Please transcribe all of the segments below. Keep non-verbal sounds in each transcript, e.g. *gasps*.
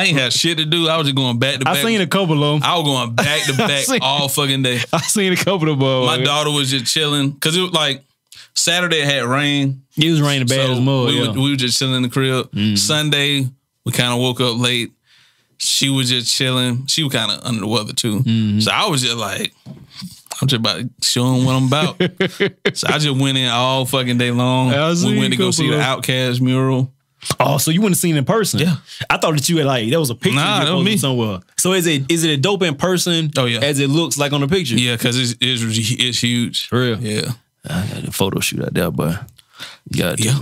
I ain't had shit to do. I was just going back to back. I back. seen a couple of them. I was going back to *laughs* back seen- all fucking day. *laughs* I seen a couple of them. My daughter was just chilling because it was like Saturday it had rain. It was raining bad so as mud. we, yeah. were, we were just chilling in the crib. Mm-hmm. Sunday we kind of woke up late. She was just chilling. She was kind of under the weather too. Mm-hmm. So I was just like, I'm just about to show him what I'm about. *laughs* so I just went in all fucking day long. We went to go see the OutKast mural. Oh, so you wouldn't have seen it in person? Yeah. I thought that you had like that was a picture. Nah, you that was posted me. somewhere. So is it is it a dope in person? Oh, yeah. as it looks like on the picture. Yeah, because it's, it's it's huge. For real. Yeah, I got a photo shoot out there, but got to. Yeah.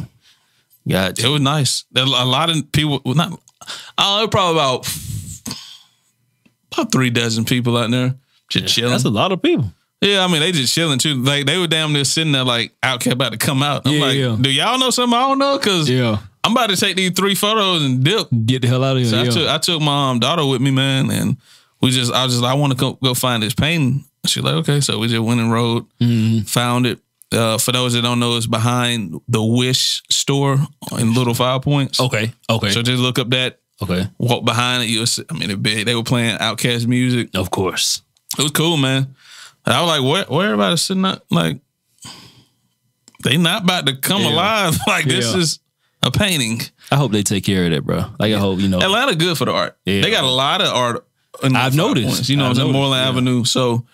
got to. it was nice. There a lot of people. Well, not. I don't know, probably about about three dozen people out there just chilling. That's a lot of people. Yeah, I mean they just chilling too. Like they were damn near sitting there like OutKast about to come out. I'm Yeah, like, yeah. do y'all know something I don't know? Cause Yeah, I'm about to take these three photos and dip. get the hell out of here. So I took I took my um, daughter with me, man, and we just I was just like, I want to go, go find this painting. She's like, okay, so we just went and rode, Mm-hmm. found it. Uh, for those that don't know, it's behind the Wish store in Little Five Points. okay, okay, So just look up that, okay. walk behind it. You'll see, I mean, it big. They were playing OutKast music. Of course. It was cool, man. And I was like, where, where everybody sitting up? Like, they not about to come Yeah. alive. *laughs* like, this Yeah. is a painting. I hope they take care of that, bro. Like I hope you know. Atlanta good for the art. Yeah. They got a lot of art. in I've noticed. Points, you know, I've what I'm saying? Moreland yeah. Avenue. So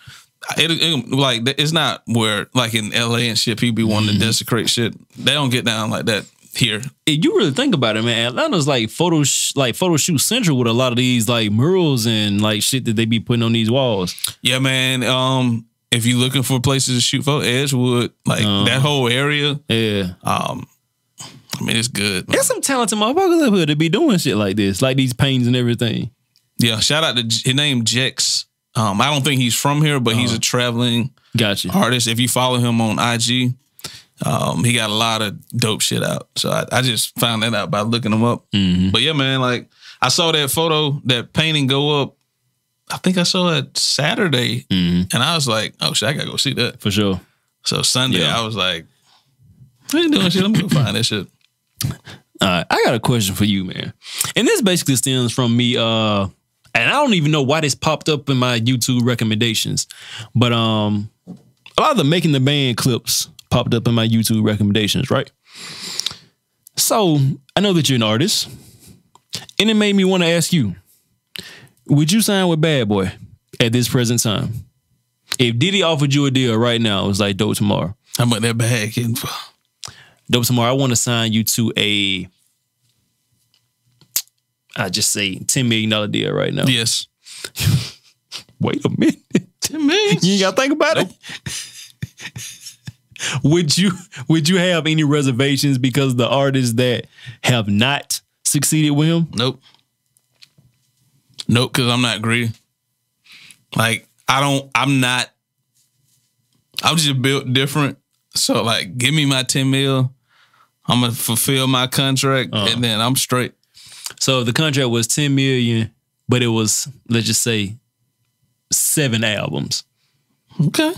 it, it- like it's not where like in LA and shit people be wanting Mm-hmm. to desecrate shit. They don't get down like that here. if you really think about it, man, Atlanta's like photo sh- like photo shoot central with a lot of these like murals and like shit that they be putting on these walls. Yeah, man. Um, if you're looking for places to shoot for Edgewood, like Uh-huh. that whole area, Yeah. um, I mean it's good. There's some talented motherfuckers up here to be doing shit like this, like these paintings and everything. Yeah, shout out to his name Jekks. Um, I don't think he's from here, but Uh-huh. he's a traveling Gotcha. artist. If you follow him on IG, um, he got a lot of dope shit out. So I, I just found that out by looking him up. Mm-hmm. But yeah, man, like I saw that photo, that painting go up. I think I saw it Saturday, Mhm. and I was like, "Oh shit, I gotta go see that." For sure. So Sunday, Yeah. I was like, "I ain't doing shit. Let me go find that shit." Right, I got a question for you, man. And this basically stems from me, uh, and I don't even know why this popped up in my YouTube recommendations, but um, a lot of the making the band clips popped up in my YouTube recommendations, right? So I know that you're an artist, and it made me want to ask you: Would you sign with Bad Boy at this present time? If Diddy offered you a deal right now, it was like dope tomorrow. How much that bag? Dope tomorrow. I want to sign you to a I just say ten million dollar deal right now. Yes, *laughs* Wait a minute. ten million. You ain't gotta think about it. would you would you have any reservations because the artists that have not succeeded with him? Nope. Nope, because I'm not greedy. Like, I don't, I'm not, I'm just built different. So, like, give me my 10 mil. I'm to fulfill my contract Uh-huh. and then I'm straight. So the contract was ten million, but it was let's just say seven albums. Okay.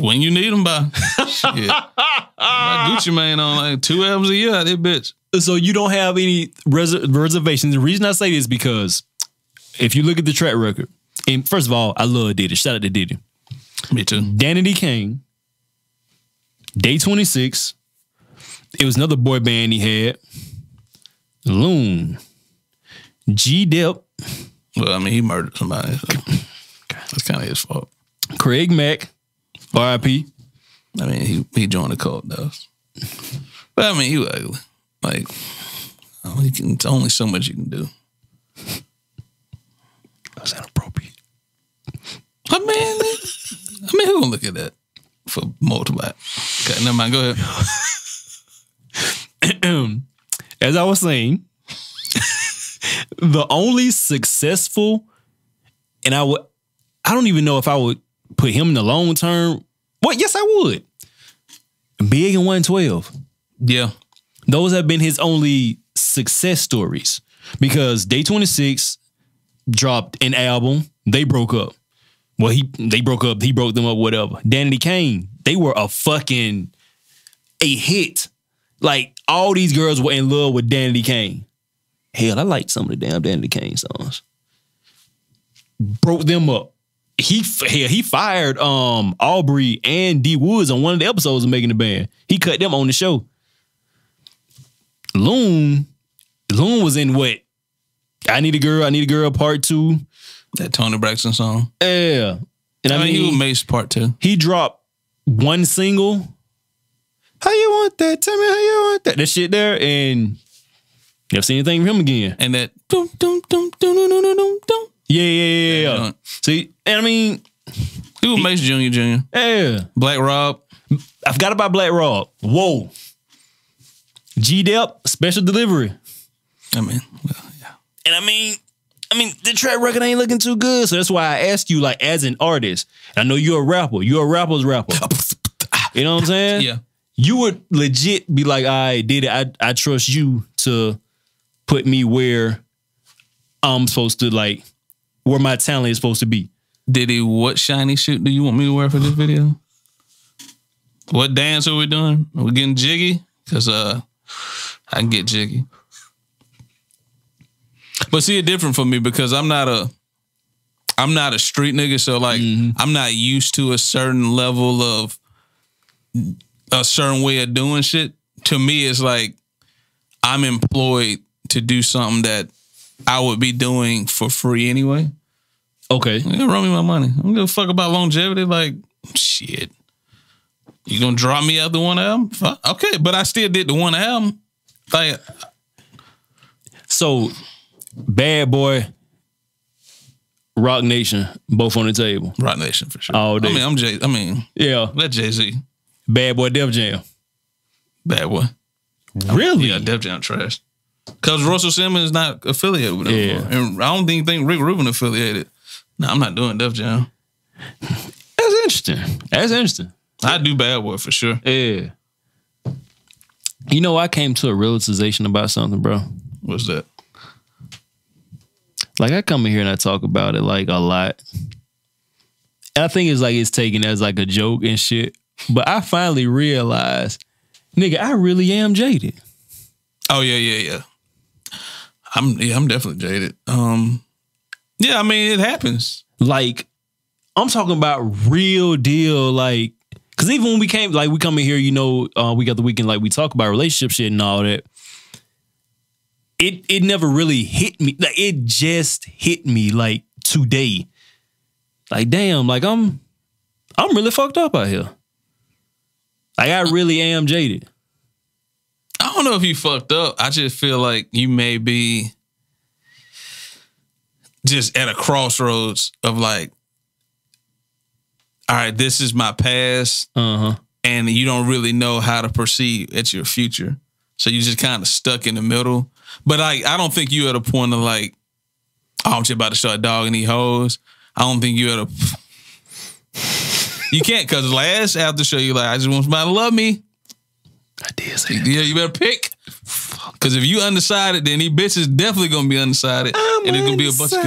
When you need them by. Shit. *laughs* My Gucci Mane on like two albums a year out that bitch. So you don't have any res- reservations. The reason I say this is because if you look at the track record, and first of all, I love Diddy. Shout out to Diddy. Me too. Danity Kane, Day 26. It was another boy band he had. Loon. G Dep, Well, I mean, he murdered somebody. So that's kind of his fault. Craig Mack, RIP. I mean, he he joined the cult though. But I mean, he was ugly. Like, you can, it's only so much you can do. That's inappropriate. I mean, I mean, who gonna look at that for multiple? Okay, never mind. Go ahead. *coughs* As I was saying, *laughs* the only successful, and I would, I don't even know if I would put him in the long term. Well, yes, I would. Big and 112. Yeah, those have been his only success stories because Day 26 dropped an album, they broke up. Well, he they broke up, he broke them up, whatever. Danity Kane, they were a fucking a hit. Like all these girls were in love with Danity Kane. Hell, I like some of the damn Danity Kane songs. Broke them up. He hell, he fired um Aubrey and D Woods on one of the episodes of Making the Band. He cut them on the show. Loon, Loon was in what? I need a girl. I need a girl. Part two. That Toni Braxton song. Yeah, and I, I mean, he was Mase part two. he dropped one single. How you want that? Tell me how you want that. That shit there, and never seen anything from him again. And that dum dum dum dum dum dum dum dum. Yeah, yeah, yeah. yeah. See, and I mean, He was Mase Junior Junior. yeah. Black Rob. I forgot about Black Rob. Whoa. G Dep, special delivery. I mean, well, yeah. And I mean, I mean, the track record ain't looking too good. So that's why I ask you, like, as an artist, I know you're a rapper. You're a rapper's rapper. You know what I'm saying? Yeah. You would legit be like, I did it. I, I trust you to put me where I'm supposed to, like, where my talent is supposed to be. Diddy, what shiny suit do you want me to wear for this video? What dance are we doing? Are we getting jiggy? Cause uh I can get jiggy. But see it different for me because I'm not a I'm not a street nigga, so like mm-hmm. I'm not used to a certain level of a certain way of doing shit. To me, it's like I'm employed to do something that I would be doing for free anyway. Okay. You gonna run me my money. I'm gonna fuck about longevity. Like, shit. You gonna drop me out the one album? Fuck. Okay, but I still did the one album. Like, So, Bad Boy, Roc Nation, both on the table. Roc Nation for sure. All day. I mean, I'm Jay. I mean, Yeah. let Jay Z. Bad Boy Def Jam. Bad boy. Really? Yeah, Def Jam trash. Cause Russell Simmons is not affiliated with them. Yeah. And I don't even think Rick Rubin affiliated. No, I'm not doing Def Jam. That's interesting. That's interesting. I do Bad Boy for sure. Yeah. You know, I came to a realization about something, bro. What's that? Like I come in here and I talk about it like a lot. And I think it's like it's taken as like a joke and shit. But I finally realized, nigga, I really am jaded. Oh yeah, yeah, yeah. I'm yeah, I'm definitely jaded. Um, yeah, I mean it happens. Like, I'm talking about real deal, like, cause even when we came, like, we come in here, you know, uh, we got the weekend, like, we talk about relationship shit and all that. It it never really hit me. Like, it just hit me like today. Like, damn, like I'm I'm really fucked up out here. Like I really am jaded. I don't know if you fucked up. I just feel like you may be just at a crossroads of like, all right, this is my past, Uh-huh. and you don't really know how to proceed at your future. So you just kind of stuck in the middle. But like, I don't think you at a point of like, oh, I'm just about to start dogging these hoes. I don't think you at a. You can't because last after show you like I just want somebody to love me. I did say Yeah, you better pick. Because if you undecided, then these bitches definitely gonna be undecided, and it's gonna be a bunch of.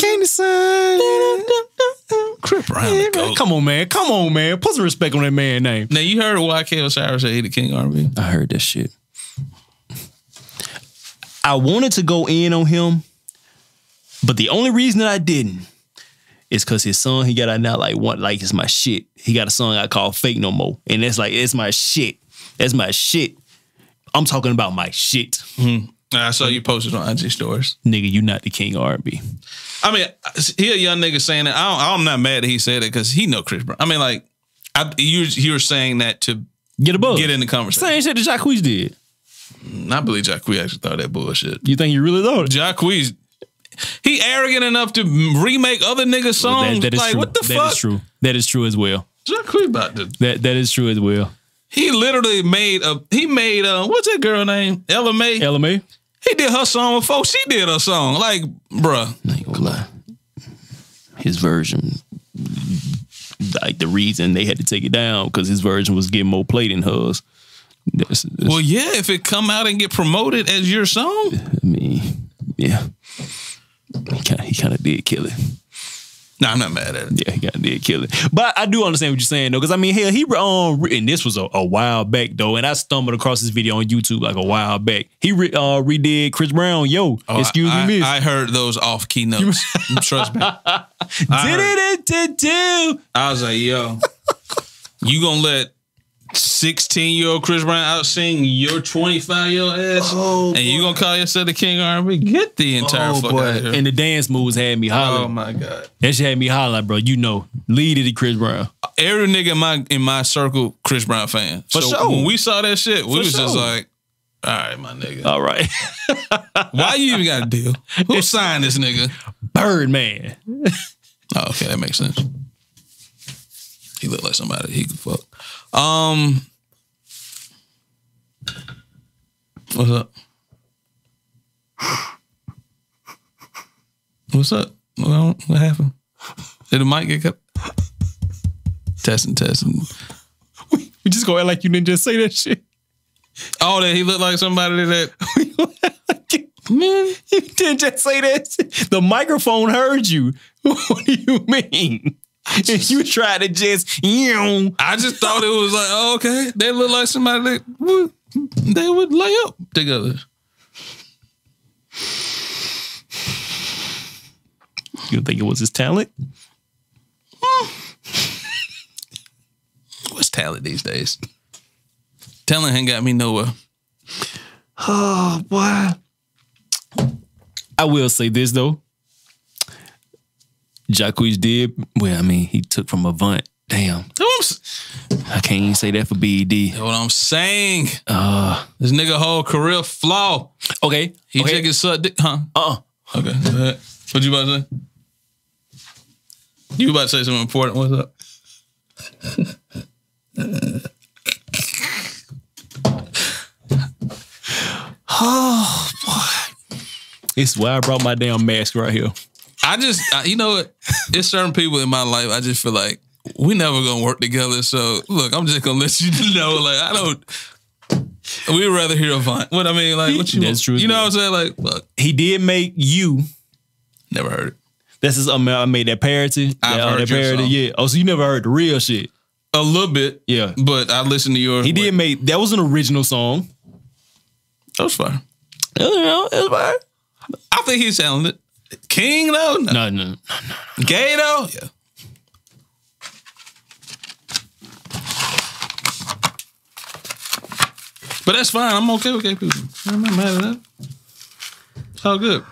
Can't decide. Crip around the goat. Come on, man. Come on, man. Put some respect on that man name. Now you heard why YK Osiris say he the king R&B. I heard that shit. I wanted to go in on him, but the only reason that I didn't is because his song he got out now like one like it's my shit. He got a song I call Fake No More, and it's like it's my shit. That's my shit. I'm talking about my shit, hmm. I saw you posted on IG stories. nigga. You not the king of R&B. I mean, he a young nigga saying that. I don't, I'm not mad that he said it because he know Chris Brown. I mean, like, I, you you were saying that to Get a buzz. get in the conversation. Same shit that Jacquees did. I believe Jacquees actually thought that bullshit. You think you really thought it? Jacquees, he arrogant enough to remake other niggas' songs. That- that is like, true. what the That fuck? is true. That is true as well. Jacquees about to That that is true as well. He literally made a he made uh what's that girl name? Ella Mai. LMA. he did her song before she did her song. Like, bruh. I ain't gonna lie. His version, like the reason they had to take it down because his version was getting more play than hers. That's, that's- Well, yeah, if it come out and get promoted as your song, I mean, yeah, he kind of did kill it. No, I'm not mad at it. Yeah, he got did kill it. But I do understand what you're saying though, because I mean, hell, he um, and this was a, a while back though, and I stumbled across this video on YouTube like a while back. He re- uh, redid Chris Brown, yo, Oh, excuse I, me, miss. I, I heard those off key notes. *laughs* *laughs* Trust me. *laughs* I, heard- did it, did do. I was like, yo, you gonna let 16 year old Chris Brown out sing your 25 year old ass, Oh, and you gonna call yourself the king of R&B? Get the entire oh, fuck out of here. And the dance moves had me holler. oh my god. that shit had me hollering, bro. You know, lead it to Chris Brown. Every nigga in my in my circle, Chris Brown fan. For so sure. when we saw that shit, we For was just like, all right, my nigga. All right, *laughs* Why you even got a deal? Who signed this nigga? Birdman. Oh, okay, that makes sense. He looked like somebody he could fuck. Um, what's up? What's up? What, what happened? Did the mic get cut? Testing, testing. We just go act like you didn't just say that shit. Oh, that he looked like somebody that. *laughs* Man, *laughs* you didn't just say that. The microphone heard you. *laughs* What do you mean? And *laughs* you try to just, you I just thought it was like, oh, okay, they look like somebody that would they would lay up together. you think it was his talent? What's talent these days? Talent ain't got me nowhere. *sighs* Oh, boy. I will say this though. Jacquees did. Well, I mean, he took from Avant. Damn, That's I'm, s- I can't even say that for BED. that's what I'm saying. Uh, This nigga whole career flaw. okay. He okay. check his suck dick, huh? uh, Okay. go ahead. What you about to say? You about to say something important? What's up? *sighs* Oh boy! It's why I brought my damn mask right here. I just, I, you know? It's certain people in my life. I just feel like we never gonna work together. So look, I'm just gonna let you *laughs* know. Like I don't. We'd rather hear a Avant. What I mean, like what you? That's true You know what I'm saying? Like, look, He did make you. never heard it. This is um, I made that parody. I've that, heard that parody. Yeah. Oh, so you never heard the real shit? A little bit, Yeah. but I listened to yours. He did make that was an original song. That was fine. You know, it was fine. I think he's talented. King though, no. No, no. no, Gay though, yeah. But that's fine. I'm okay with gay people. I'm not mad at that. It's all good.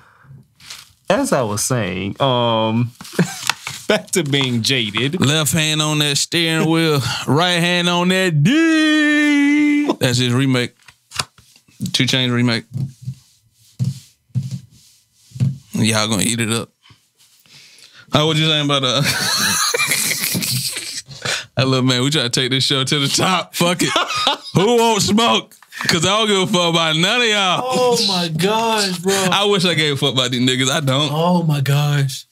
As I was saying, um, *laughs* back to being jaded. Left hand on that steering wheel, right hand on that D. That's his remake. 2 Chainz remake. Y'all gonna eat it up. Oh, what you saying about uh *laughs* Hey, look, man, we try to take this show to the top. Fuck it. Who won't smoke? Cause I don't give a fuck about none of y'all. Oh my gosh, bro. I wish I gave a fuck about these niggas. I don't. Oh my gosh.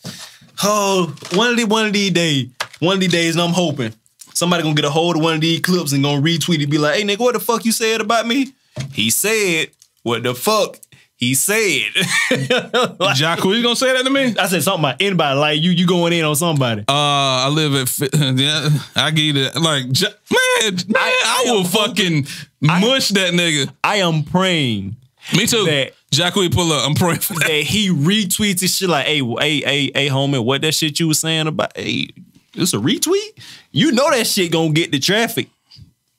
Oh, one of these one of these days, one of these days, and I'm hoping somebody gonna get a hold of one of these clips and gonna retweet it, be like, "Hey nigga, what the fuck you said about me?" He said, "What the fuck?" He said. *laughs* Like, Jocko, you gonna say that to me? I said something about anybody, like you, you going in on somebody. Uh, I live at. *laughs* Yeah, I get it. Like, man, man, I, I will am fucking mush that nigga. I am praying Me too. That- Jocko, pull up. I'm praying for that. that he retweets his shit like, hey, hey, hey, hey, homie, what that shit you was saying about, hey, it's a retweet? You know that shit gonna get the traffic.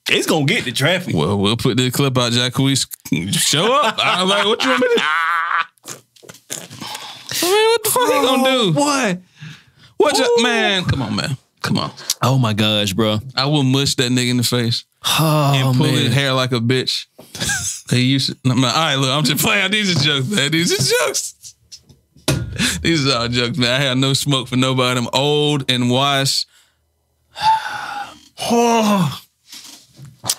It's gonna get the traffic. Well, we'll put this clip out, Jack. We Show up. I was like, what you want me to? *laughs* I mean, what the fuck he gonna do? Oh, what? What, Jo- man? Come on, man. Come on. Oh my gosh, bro. I will mush that nigga in the face Oh and pull his hair like a bitch. *laughs* he used to. No, man, all right, look, I'm just playing. These are jokes, man. These are jokes. These are all jokes, man. I have no smoke for nobody. I'm old and washed. *sighs* *sighs* Oh,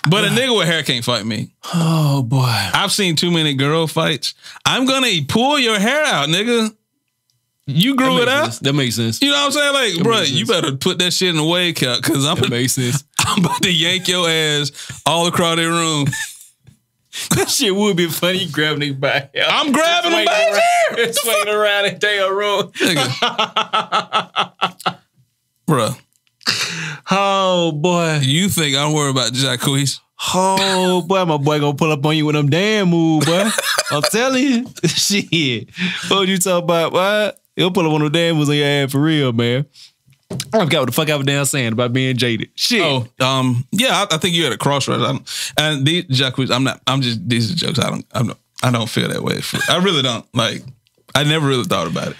But a nigga with hair can't fight me. oh boy. I've seen too many girl fights. I'm gonna pull your hair out, nigga. You grew That it out. sense. That makes sense. You know what I'm saying? Like, bro, you better put that shit in the way count because I'm, That *laughs* makes sense. I'm about to yank your ass all across the room. *laughs* that shit would be funny. You grab nigga by hair. I'm grabbing him by his hair. *laughs* Swinging around in damn room. Nigga. Bruh, Oh boy. you think I'm worried about Jacquees? Oh *laughs* boy, my boy gonna pull up on you with them damn move, boy. I'm telling you. *laughs* Shit. What you talking about, boy? He'll pull up on them damn moves on your ass for real, man. I forgot what the fuck I was down saying about being jaded. Shit. Oh, um, yeah, I, I think you're at a crossroads. I don't, and these Jacquees, I'm not. I'm just these are jokes. I don't. I'm not, I don't feel that way. For, I really don't. Like, I never really thought about it.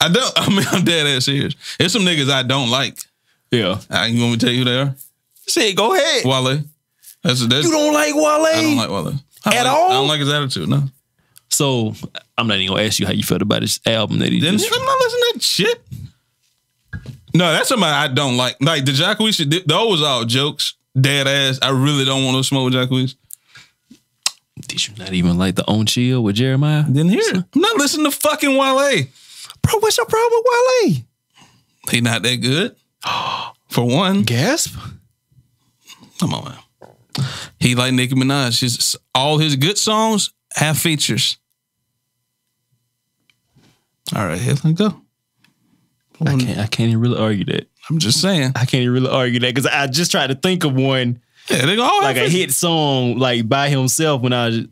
I don't. *laughs* I mean, I'm dead ass serious. There's some niggas I don't like. Yeah. Uh, you want me to tell you who they are? Shit, go ahead. Wale. That's that's. You don't like Wale? I don't like Wale I At like- all? I don't like his attitude. No. So I'm not even gonna ask you how you felt about this album that he Then just I'm not listening to that shit. No, that's somebody I don't like. Like the Jacquees, shit, th- those all jokes. Dead ass. I really don't want to smoke with Jacquees. Did you not even like the on chill with Jeremih? Didn't hear it. I'm not listening to fucking Wale. Bro, what's your problem with Wale? He not that good. *gasps* For one, Gasp. come on, man. He like Nicki Minaj. His, all his good songs have features. All right, here we go. I can't. I can't even really argue that. I'm just saying. I can't even really argue that because I just tried to think of one Yeah, they go all like a hit song like by himself when I was.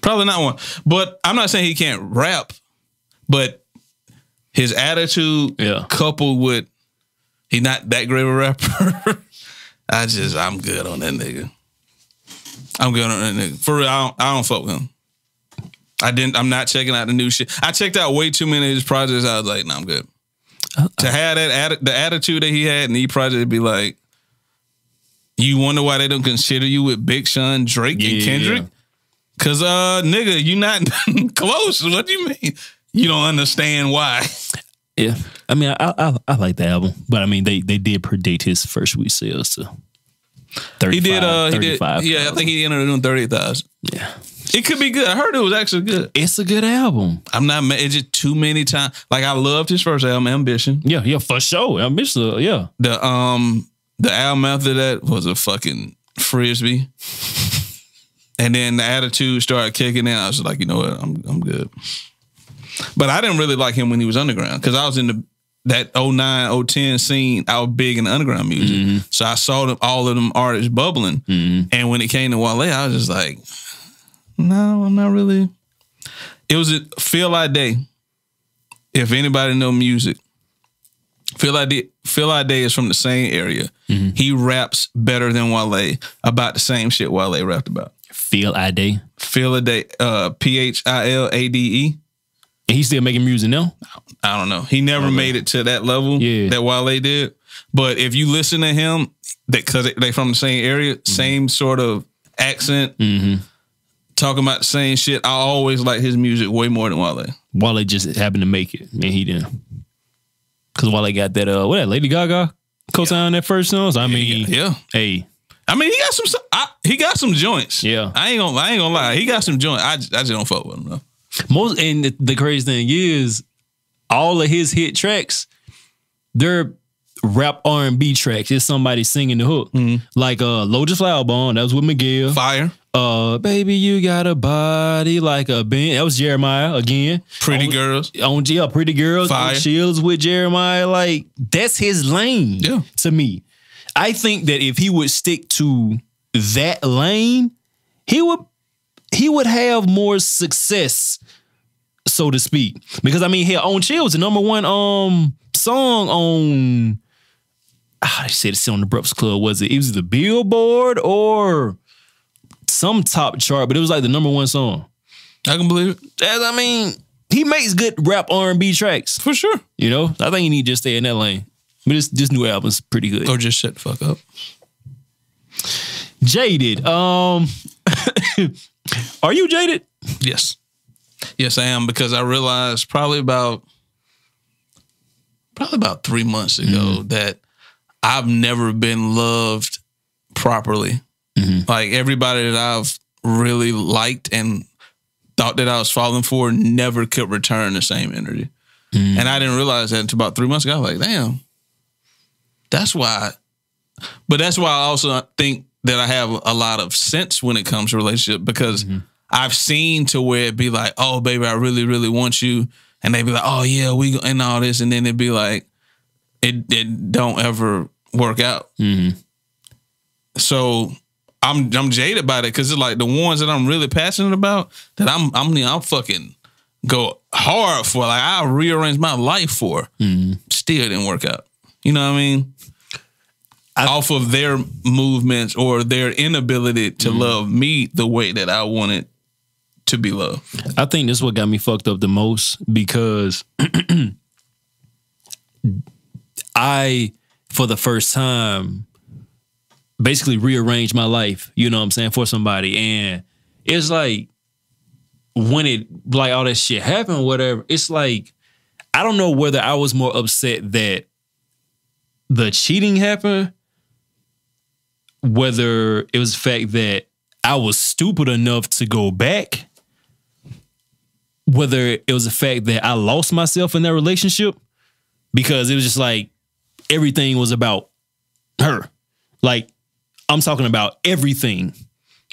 Probably not one. But I'm not saying he can't rap, but his attitude Yeah. coupled with he not that great of a rapper. *laughs* I just I'm good on that nigga. I'm good on that nigga. For real, I don't, I don't fuck with him. I didn't. I'm not checking out the new shit. I checked out way too many of his projects. I was like, nah, I'm good. To have that atti- the attitude that he had in the project, be like, you wonder why they don't consider you with Big Sean, Drake, and Yeah. Kendrick. Cause uh, nigga, you not *laughs* close. What do you mean? You don't understand why? *laughs* Yeah, I mean, I, I I like the album, but I mean, they they did predict his first week sales to. 35, He did. Uh, he did. 35. Yeah, I think he ended up doing thirty thousand. yeah. It could be good. I heard it was actually good. It's a good album. I'm not. It's just too many times. Like I loved his first album, Ambition. Yeah, yeah, for sure. I'm uh, yeah. The um the album after that was a fucking frisbee. *laughs* And then the attitude started kicking in. I was like, you know what, I'm I'm good. But I didn't really like him when he was underground because I was in the that 09, 010 scene. I was big in underground music, mm-hmm. so I saw them all of them artists bubbling. Mm-hmm. And when it came to Wale, I was just like, no, I'm not really. It was a feel like day. If anybody know music, Phil Ade Phil Ade is from the same area. Mm-hmm. He raps better than Wale about the same shit Wale rapped about. Phil Ade. Phil Ade, uh, P H I L A D E. And he's still making music now. I don't know. He never made it to that level Yeah. that Wale did. But if you listen to him, that because they from the same area, same sort of accent, talking about the same shit. I always like his music way more than Wale. Wale just happened to make it, and he didn't. Because Wale got that, uh, what that Lady Gaga co-sign on that first song. So, I mean, Yeah. hey, I mean, he got some. I, he got some joints. Yeah. I ain't gonna. I ain't gonna lie. He got some joints. I, I just don't fuck with him though. Most and the, the crazy thing is, all of his hit tracks, they're rap R and B tracks. It's somebody singing the hook, like uh, Lotus Flower Bomb. That was with Miguel. Fire, Uh, baby, you got a body like a Ben. That was Jeremih again. pretty On- girls. on yeah, Pretty Girls, Fire. on Chills with Jeremih. Like that's his lane. Yeah. To me, I think that if he would stick to that lane, he would he would have more success, so to speak. Because I mean, here on Chill was the number one um song on. Ah, I said it's on the Breakfast Club. Was it? It was the Billboard or some top chart, but it was like the number one song. I can believe it As I mean, he makes good rap R and B tracks. for sure. You know, I think he need to just stay in that lane. But this this new album's pretty good. Or just shut the fuck up. Jaded. Um, *laughs* are you jaded? Yes, yes, I am because I realized probably about probably about three months ago mm-hmm. that I've never been loved properly. Mm-hmm. Like everybody that I've really liked and thought that I was falling for never could return the same energy. Mm-hmm. And I didn't realize that until about three months ago. I was like, damn, that's why. But that's why I also think that I have a lot of sense when it comes to relationship because I've seen to where it be like, oh, baby, I really, really want you. and they be like, "Oh yeah, we go, and all this," and then it'd be like, it it don't ever work out. Mm-hmm. So I'm I'm jaded by it because it's like the ones that I'm really passionate about that I'm I'm I'm fucking go hard for. Like I rearrange my life for. Still didn't work out. You know what I mean? Off of their movements or their inability to mm-hmm. love me the way that I wanted to be loved. I think this is what got me fucked up the most because *clears throat* I, for the first time, basically rearranged my life, you know what I'm saying, for somebody. And it's like when it like all that shit happened, whatever, it's like I don't know whether I was more upset that the cheating happened, whether it was the fact that I was stupid enough to go back, whether it was the fact that I lost myself in that relationship, because it was just like everything was about her. Like I'm talking about everything.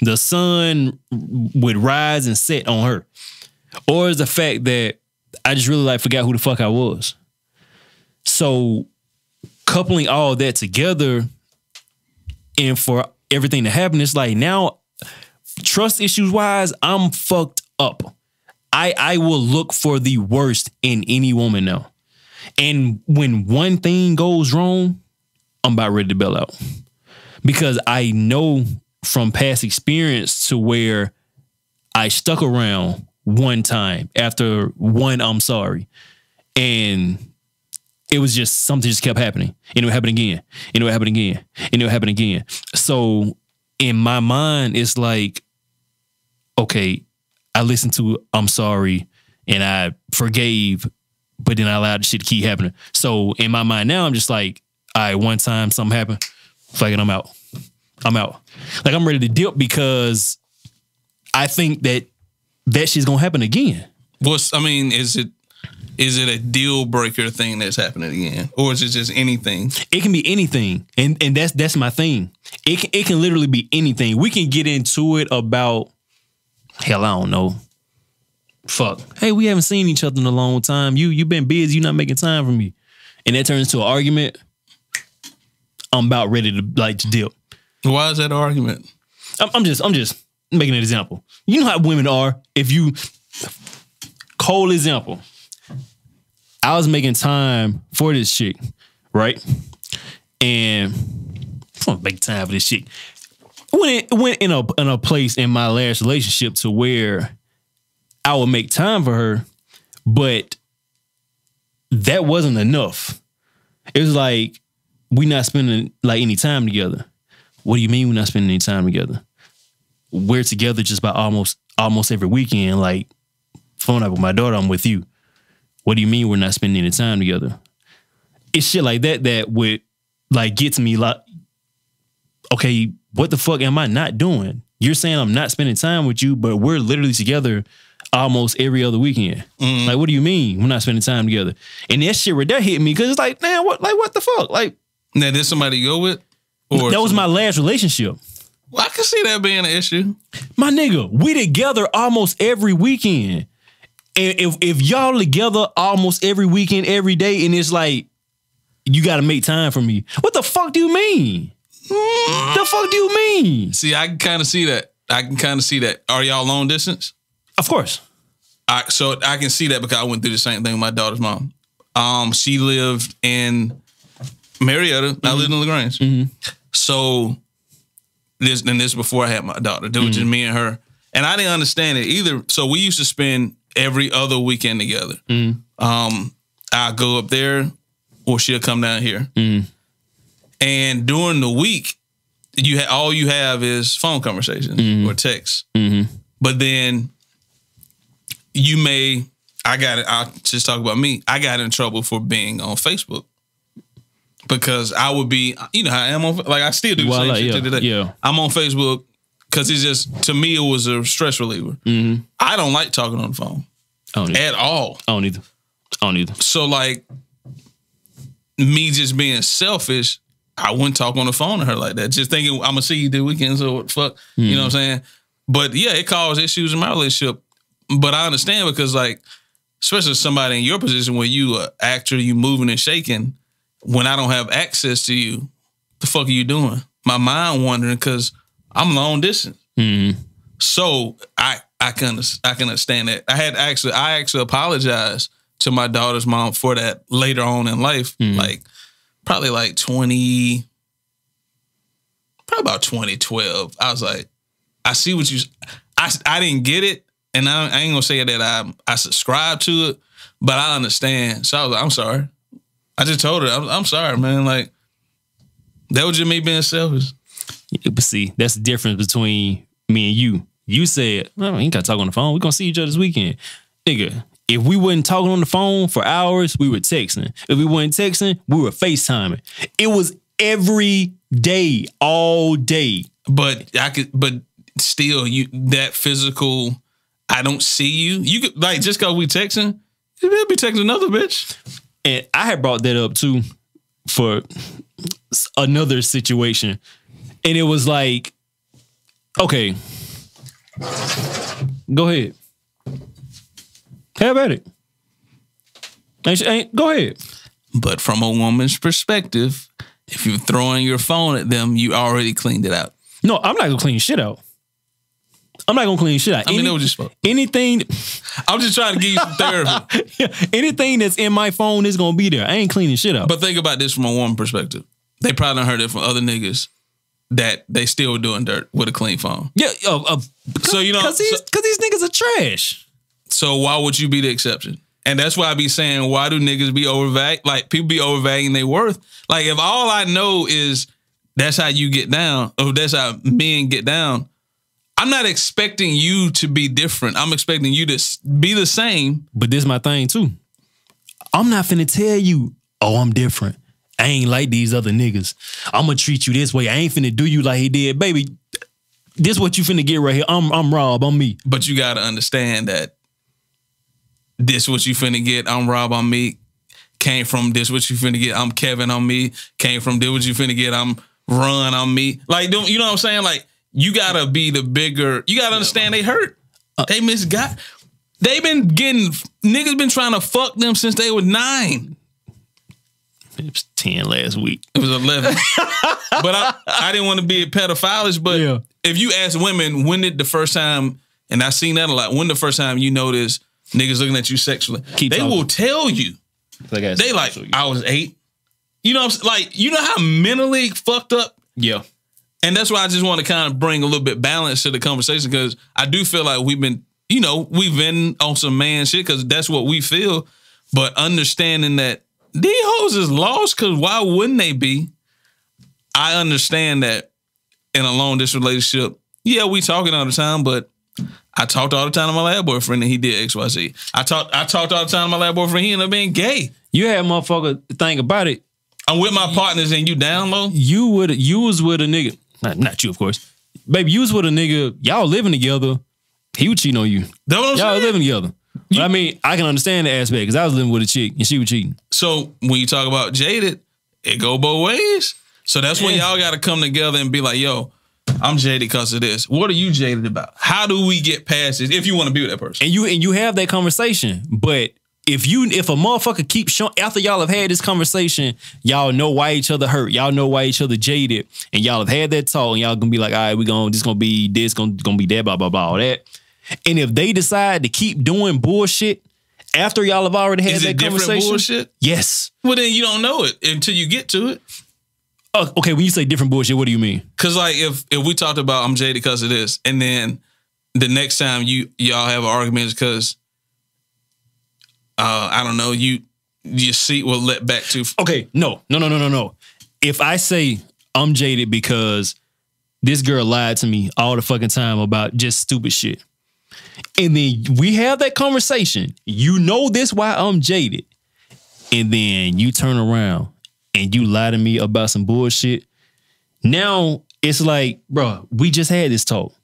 The sun would rise and set on her. Or is the fact that I just really like forgot who the fuck I was. So coupling all that together and for everything to happen, it's like now trust issues wise, I'm fucked up. I I will look for the worst in any woman now. And when one thing goes wrong, I'm about ready to bail out. Because I know from past experience to where I stuck around one time after one I'm sorry. And it was just something just kept happening. And it would happen again. And it would happen again. And it would happen again. So in my mind, it's like, okay, I listened to I'm sorry and I forgave, but then I allowed the shit to keep happening. So in my mind now, I'm just like, all right, one time something happened, fuck it, I'm out. I'm out. Like I'm ready to dip because I think that that shit's gonna happen again. What's I mean, is it is it a deal breaker thing that's happening again, or is it just anything? It can be anything, and and that's that's my thing. It can, it can literally be anything. We can get into it about hell, I don't know. Fuck. Hey, we haven't seen each other in a long time. You you been busy. You're not making time for me, and that turns into an argument. I'm about ready to like to deal. Why is that an argument? I'm, I'm just I'm just making an example. You know how women are. If you cold example, I was making time for this chick, right? And I'm gonna make time for this chick. Went in, went in a in a place in my last relationship to where I would make time for her, but that wasn't enough. It was like we not spending like any time together. What do you mean we're not spending any time together? We're together just about almost almost every weekend. Like phone up with my daughter, I'm with you. What do you mean we're not spending any time together? It's shit like that that would like gets to me like, okay, what the fuck am I not doing? You're saying I'm not spending time with you, but we're literally together almost every other weekend. Mm-hmm. Like, what do you mean we're not spending time together? And that shit right there hit me because it's like, man, what like what the fuck? Like Now, did somebody go with? Or that was my last relationship. Well, I can see that being an issue. My nigga, we together almost every weekend. And if if y'all together almost every weekend, every day, and it's like, you gotta make time for me. What the fuck do you mean? The fuck do you mean? See, I can kind of see that. I can kind of see that. Are y'all long distance? Of course. I, so I can see that because I went through the same thing with my daughter's mom. Um, she lived in Marietta. I lived in mm-hmm. Lagrange. Mm-hmm. So this and this before I had my daughter. It was just mm-hmm. me and her, and I didn't understand it either. So we used to spend every other weekend together. Mm. Um, I go up there, or she'll come down here. Mm. And during the week, you ha- all you have is phone conversations mm-hmm. or text. Mm-hmm. But then you may I got it. I'll just talk about me. I got in trouble for being on Facebook because I would be, you know, how I am on like I still do the Well, same like, shit yeah, today. yeah. I'm on Facebook because it's just to me it was a stress reliever. Mm-hmm. I don't like talking on the phone I don't either. at all. I don't either. I don't either. So like me just being selfish, I wouldn't talk on the phone to her like that. Just thinking I'm gonna see you the weekend, so what the fuck, you know what I'm saying? But yeah, it caused issues in my relationship. But I understand because like especially somebody in your position where you a actor, you moving and shaking. When I don't have access to you, the fuck are you doing? My mind wandering because I'm long distance. Mm-hmm. So I I can I can understand that. I had actually I actually apologized to my daughter's mom for that later on in life, like probably like twenty, probably about twenty twelve. I was like, I see what you. I I didn't get it, and I, I ain't gonna say that I I subscribe to it, but I understand. So I was like, I'm sorry. I just told her I'm, I'm sorry, man. Like that was just me being selfish. But see, that's the difference between me and you. You said, well, we ain't got to talk on the phone. We're going to see each other this weekend. Nigga, if we wasn't talking on the phone for hours, we were texting. If we weren't texting, we were FaceTiming. It was every day, all day. but I could, but still, you that physical. I don't see you. You could like just cause we texting, you better be texting another bitch. And I had brought that up too for another situation. And it was like, okay, go ahead. Have at it. Ain't, ain't, go ahead. But from a woman's perspective, if you're throwing your phone at them, you already cleaned it out. No, I'm not gonna clean shit out. I'm not gonna clean shit out. I mean, Any- that was just. anything, I'm just trying to give you some *laughs* therapy. anything that's in my phone is gonna be there. I ain't cleaning shit out. But think about this from a woman perspective. They probably heard it from other niggas that they still doing dirt with a clean phone. yeah, uh, uh, So you know, because these, so- these niggas are trash. So why would you be the exception? And that's why I be saying, why do niggas be overvalued? Like people be overvaluing their worth. Like if all I know is that's how you get down, or that's how men get down, I'm not expecting you to be different. I'm expecting you to be the same. But this my thing too. I'm not finna tell you, oh, I'm different. I ain't like these other niggas. I'm gonna treat you this way. I ain't finna do you like he did, baby. This what you finna get right here. I'm I'm Rob. I'm me. But you got to understand that this what you finna get. I'm Rob I'm me. Came from this what you finna get. I'm Kevin I'm me. Came from this what you finna get. I'm Run I'm me. Like don't you know what I'm saying? Like you gotta be the bigger. You gotta understand they hurt. Uh, they misgot. They been getting niggas been trying to fuck them since they were nine. It was ten last week. It was eleven. *laughs* but I, I didn't want to be a pedophilish. But Yeah. if you ask women, when did the first time, and I've seen that a lot, when the first time you notice niggas looking at you sexually, Keep they talking. will tell you. Like They like, I was eight. You know, I'm like you know how mentally fucked up yeah. and that's why I just want to kind of bring a little bit balance to the conversation because I do feel like we've been, you know, we've been on some man shit because that's what we feel. But understanding that these hoes is lost because why wouldn't they be? I understand that in a long distance relationship, yeah, we talking all the time, but I talked all the time to my lab boyfriend and he did XYZ. I talked I talked all the time to my lab boyfriend, he ended up being gay. You had motherfucker think about it. I'm with my partners and you down low. You would you was with a nigga. Not, not you, of course. Baby, you was with a nigga. Y'all living together. He was cheating on you. That what I'm Y'all saying? living together. But I mean, I can understand the aspect because I was living with a chick and she was cheating. So when you talk about jaded, it go both ways. So that's when y'all got to come together and be like, "Yo, I'm jaded because of this. What are you jaded about? How do we get past this? If you want to be with that person, and you and you have that conversation. But if you if a motherfucker keeps showing after y'all have had this conversation, y'all know why each other hurt. Y'all know why each other jaded, and y'all have had that talk, and y'all gonna be like, all right, we gonna this gonna be this gonna gonna be that, blah blah blah, all that. And if they decide to keep doing bullshit after y'all have already had is that it different conversation, bullshit? yes. Well, then you don't know it until you get to it. Oh, okay, when you say different bullshit, what do you mean? Cause like if if we talked about I'm jaded because of this, and then the next time you y'all have an argument because uh I don't know you your seat will let back to Okay, no, no, no, no, no, no. If I say I'm jaded because this girl lied to me all the fucking time about just stupid shit, and then we have that conversation, you know this why I'm jaded, and then you turn around and you lie to me about some bullshit. Now it's like, bro, we just had this talk.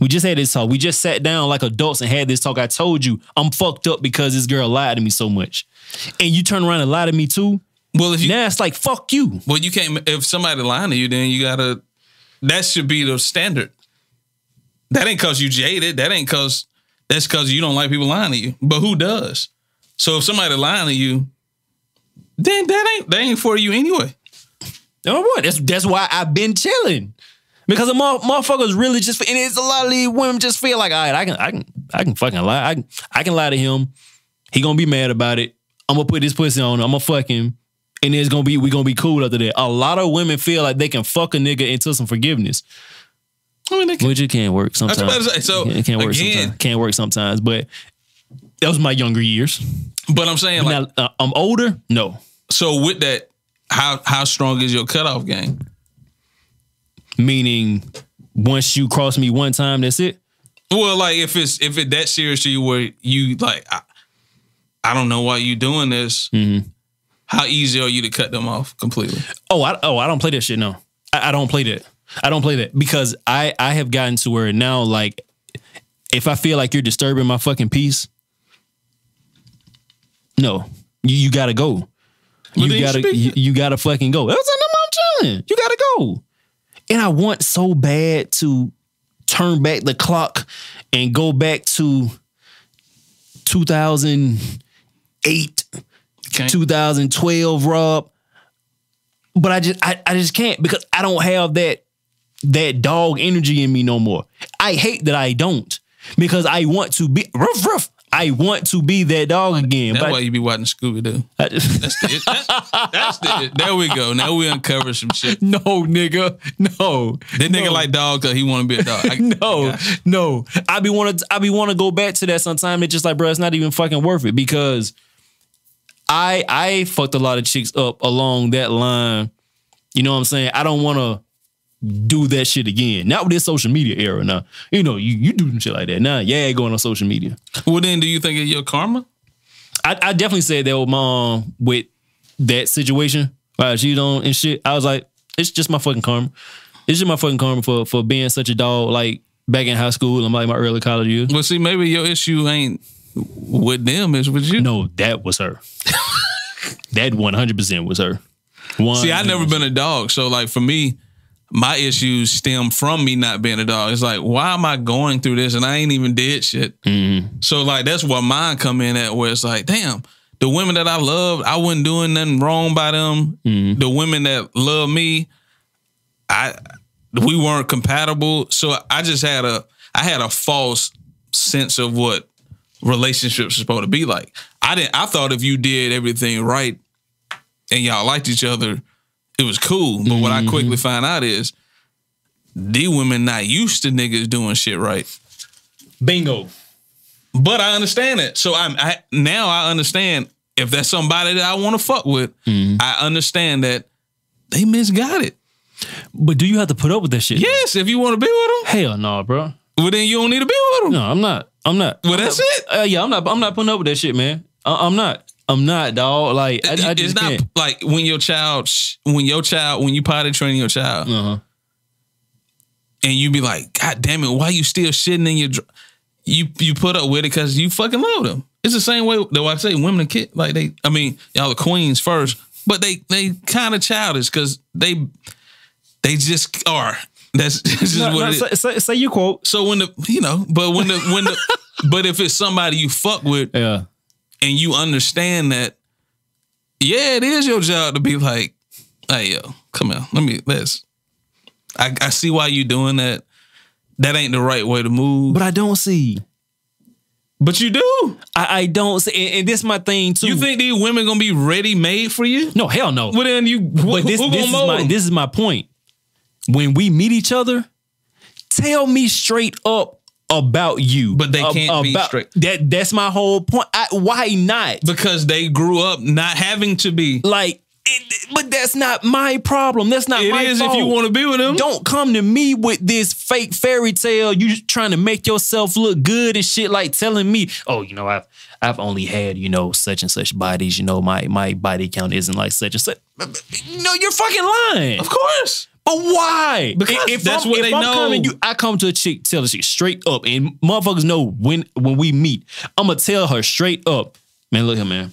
We just had this talk. We just sat down like adults and had this talk. I told you I'm fucked up because this girl lied to me so much. And you turn around and lie to me too. well if you Now it's like fuck you. Well, you can't. If somebody lying to you, then you gotta. That should be the standard. That ain't cause you jaded. That ain't cause. That's cause you don't like people lying to you. But who does? So if somebody lying to you, then that ain't that ain't for you anyway. No what? That's that's why I've been chilling. Because the mo- motherfuckers really just and it's a lot of these women just feel like, all right, I can I can I can fucking lie. I can I can lie to him. He gonna be mad about it. I'm gonna put this pussy on. I'm gonna fuck him. And it's gonna be we gonna be cool after that. A lot of women feel like they can fuck a nigga into some forgiveness. I mean, they can, Which it can't work I was sometimes. about to say, so it can't work again, sometimes. Can't work sometimes. But that was my younger years. but I'm saying like, now uh, I'm older. No, so with that, how how strong is your cutoff game? meaning once you cross me one time, that's it. Well, like if it's if it that serious to you where you like, I, I don't know why you doing this. Mm-hmm. How easy are you to cut them off completely? Oh, I oh I don't play that shit. No, I, I don't play that. I don't play that because I I have gotten to where now like if I feel like you're disturbing my fucking peace, no, you, you gotta go. You gotta you, you gotta fucking go. That's something I'm chilling. You gotta go. And I want so bad to turn back the clock and go back to 2008 Can't- 2012 Rob. But I just I, I just can't because I don't have that that dog energy in me no more. I hate that I don't because I want to be ruff ruff. I want to be that dog again. That's but why you be watching Scooby Doo. That's the, that, that's the, there we go. Now we uncover some shit. *laughs* no, nigga, no. That nigga no. like dog because he want to be a dog. I- *laughs* No, no. I be want to. I be want to go back to that sometime. It's just like, bro, it's not even fucking worth it because I I fucked a lot of chicks up along that line. You know what I'm saying? I don't want to do that shit again. Not with this social media era. Now, you know, you you do some shit like that. Now, yeah, going on social media. Well, then, do you think of your karma? I, I definitely said that with my um, with that situation. Right, she on and shit. I was like, it's just my fucking karma. It's just my fucking karma for for being such a dog. Like back in high school and like my early college years. Well, see, maybe your issue ain't with them; it's with you. No, that was her. *laughs* that one hundred percent was her. One. See, I never been a dog, so like for me, my issues stem from me not being a dog. It's like, why am I going through this and I ain't even did shit? Mm-hmm. So like that's where mine come in at, where it's like, damn, the women that I loved, I wasn't doing nothing wrong by them. Mm-hmm. The women that love me, I we weren't compatible. So I just had a I had a false sense of what relationships are supposed to be like. I didn't I thought if you did everything right and y'all liked each other, it was cool. But what I quickly find out is these women not used to niggas doing shit right. bingo. But I understand it. So I'm I, now I understand if that's somebody that I want to fuck with, I understand that they misgot it. But do you have to put up with that shit? Yes, if you want to be with them. Hell no, bro. them, well then you don't need to be with them. No, I'm not. I'm not. Well, I'm that's not- it. Uh, yeah, I'm not. I'm not putting up with that shit, man. I, I'm not. I'm not, dog. Like I, I it's just not can't. like when your child, when your child, when you potty training your child, Uh-huh. and you be like, God damn it, why you still shitting in your? Dr-? You you put up with it because you fucking love them. It's the same way that I say women and kid like they. I mean, y'all the queens first, but they they kind of childish because they they just are. That's, that's *laughs* just No, what no, it is. say, say, say you quote. So when the you know, but when the when the *laughs* but if it's somebody you fuck with Yeah. And you understand that, yeah, it is your job to be like, hey yo, come here, let me let's. I, I see why you doing that. That ain't the right way to move. But I don't see. But you do. I, I don't see. And, and this my thing too. You think these women gonna be ready made for you? No, hell no. Well then you. Who, But this, this is my them? this is my point. When we meet each other, tell me straight up about you. But they can't be straight. That that's my whole point. I, why not? because they grew up not having to be. Like, it, but that's not my problem. That's not It my is fault. if you want to be with them. Don't come to me with this fake fairy tale. You trying to make yourself look good and shit. Like telling me, oh, you know, I've I've only had you know such and such bodies. You know, my my body count isn't like such and such. No, you're fucking lying. Of course. But why? Because that's I'm, what if they I'm know. Coming, you, I come to a chick, tell the chick straight up, and motherfuckers know when when we meet. I'm gonna tell her straight up, man. Look here, man.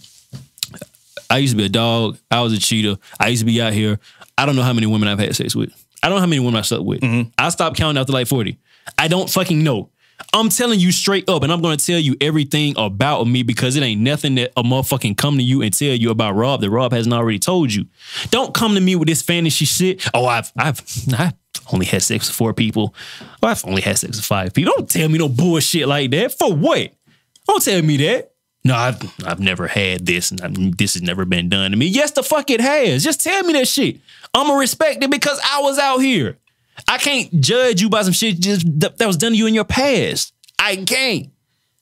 I used to be a dog. I was a cheater. I used to be out here. I don't know how many women I've had sex with. I don't know how many women I slept with. Mm-hmm. I stopped counting after like 40. I don't fucking know. I'm telling you straight up, and I'm gonna tell you everything about me because it ain't nothing that a motherfucking come to you and tell you about Rob that Rob hasn't already told you. Don't come to me with this fantasy shit. Oh, I've I've I've only had sex with four people. Oh, I've only had sex with five people. Don't tell me no bullshit like that. For what? Don't tell me that. No, I've I've never had this, and I've, this has never been done to me. Yes, the fuck it has. Just tell me that shit. I'ma respect it because I was out here. I can't judge you by some shit just that, was done to you in your past. I can't.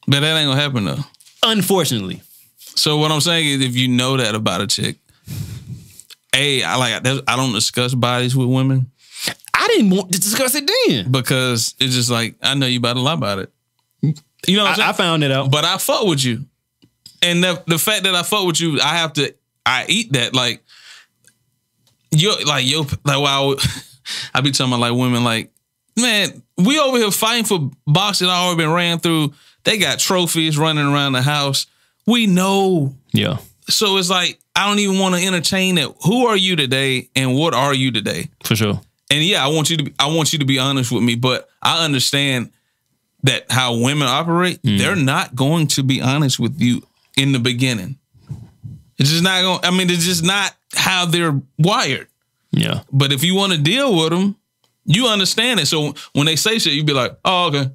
But that ain't gonna happen though. Unfortunately. So what I'm saying is, if you know that about a chick, a I like I don't discuss bodies with women I didn't want to discuss it then. because it's just like I know you about to lie about it. You know what I'm saying? I found it out. but I fuck with you, and the the fact that I fuck with you, I have to I eat that like you like yo like wow. I be telling my like women like man, we over here fighting for boxes that already been ran through. They got trophies running around the house. We know yeah, so it's like I don't even want to entertain it. Who are you today, and what are you today? for sure. And yeah, I want you to be, I want you to be honest with me, but I understand that how women operate. Mm. They're not going to be honest with you in the beginning. It's just not going. I mean, it's just not how they're wired. Yeah. But if you want to deal with them, you understand it. So when they say shit, you be like, "Oh, okay."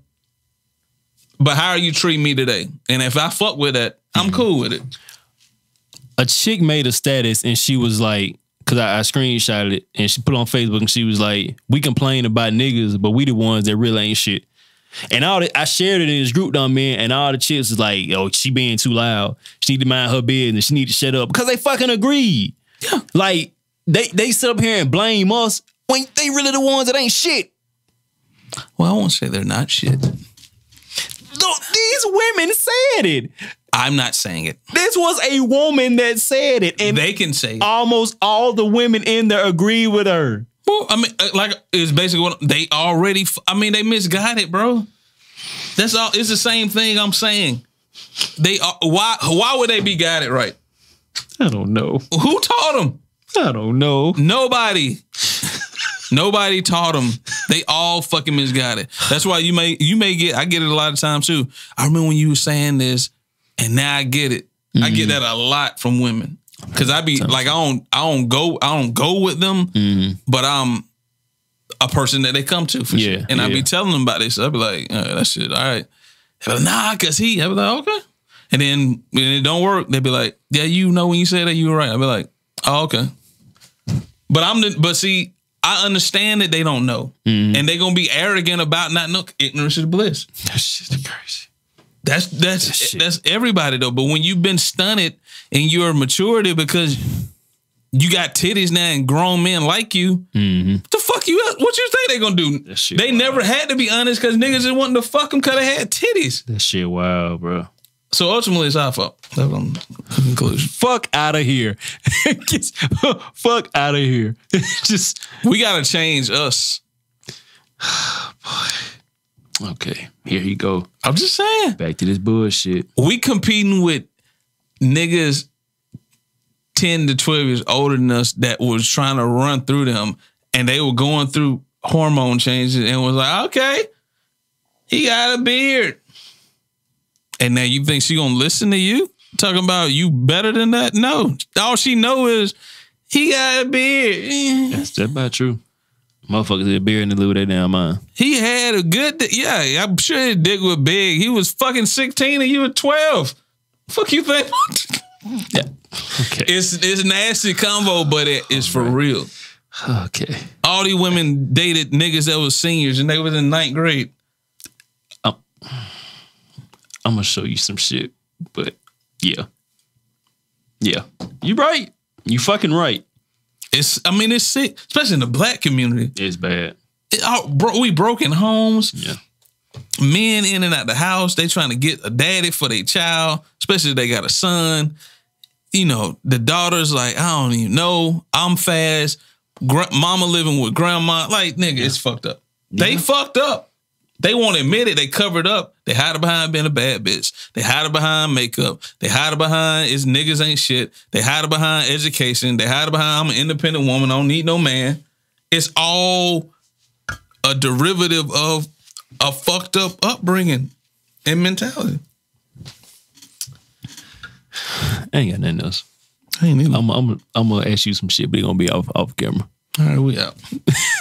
But how are you treating me today? And if I fuck with that, I'm mm-hmm. cool with it. a chick made a status and she was like, because I, I screenshotted it and she put it on Facebook and she was like, we complain about niggas, but we the ones that really ain't shit. And all the, I shared it in this group down man, and all the chicks was like, "Oh, she being too loud. She need to mind her business. She need to shut up because they fucking agreed. Yeah. Like they they sit up here and blame us when they really the ones that ain't shit. Well, I won't say they're not shit. Look, these women said it. I'm not saying it. This was a woman that said it, and They can say it. almost all the women in there agree with her. Well, I mean, uh, like it's basically what they already. I mean, they misguided, bro. That's all. It's the same thing I'm saying. They are why? Why would they be guided right? I don't know. Who taught them? I don't know. Nobody. Nobody taught them. They all fucking misguided. It. That's why you may you may get. I get it a lot of times too. I remember when you were saying this, and now I get it. I get that a lot from women because I be like I don't I don't go I don't go with them, but I'm a person that they come to for Yeah, sure. And I be telling them about this. I be like, uh, that shit, all right. They like, nah, cause he. I be like, okay. And then when it don't work, they be like, yeah, you know when you say that you were right. I be like, oh, okay. But I'm the but see, I understand that they don't know. Mm-hmm. And they're gonna be arrogant about not know ignorance is bliss. That shit's crazy. That's that's shit. that's everybody though. But when you've been stunted in your maturity because you got titties now and grown men like you, what the fuck you up? what you think they gonna do? That shit They wild. never had to be honest because niggas just wanted to fuck them because they had titties. That shit wild, bro. So ultimately it's our fault. That's I'm conclusion. Fuck out of here. *laughs* Fuck out of here. *laughs* Just We gotta change us. Boy. *sighs* okay. Here you go. I'm just saying. Back to this bullshit. we competing with niggas 10 to 12 years older than us that was trying to run through them and they were going through hormone changes and was like, okay, he got a beard. And now you think she gonna listen to you? Talking about you better than that? No. All she know is he got a beard. That's that's about true. Motherfuckers did beer in the loo their damn mind. He had a good, di- yeah, I'm sure his dick was big. He was fucking 16 and you were 12. Fuck you think? *laughs* Yeah. Okay. It's it's nasty combo, but it is for real. Okay. All these women dated niggas that was seniors and they was in ninth grade. Oh. I'm gonna show you some shit. But yeah. Yeah. You right. You fucking right. It's I mean it's sick, especially in the black community. It's bad. It, all, bro, we broken homes, Yeah. men in and out the house. They trying to get a daddy for their child, especially if they got a son. You know, the daughter's like, I don't even know. I'm fast. Gra- mama living with grandma. Like, nigga, it's fucked up. They fucked up. They won't admit it. They covered up. They hide it behind being a bad bitch. They hide it behind makeup. They hide it behind is niggas ain't shit. They hide it behind education. They hide it behind I'm an independent woman. I don't need no man. It's all a derivative of a fucked up upbringing and mentality. I ain't got nothing else. I ain't either. I'm I'm I'm gonna ask you some shit, but it's gonna be off off camera. All right, we out. *laughs*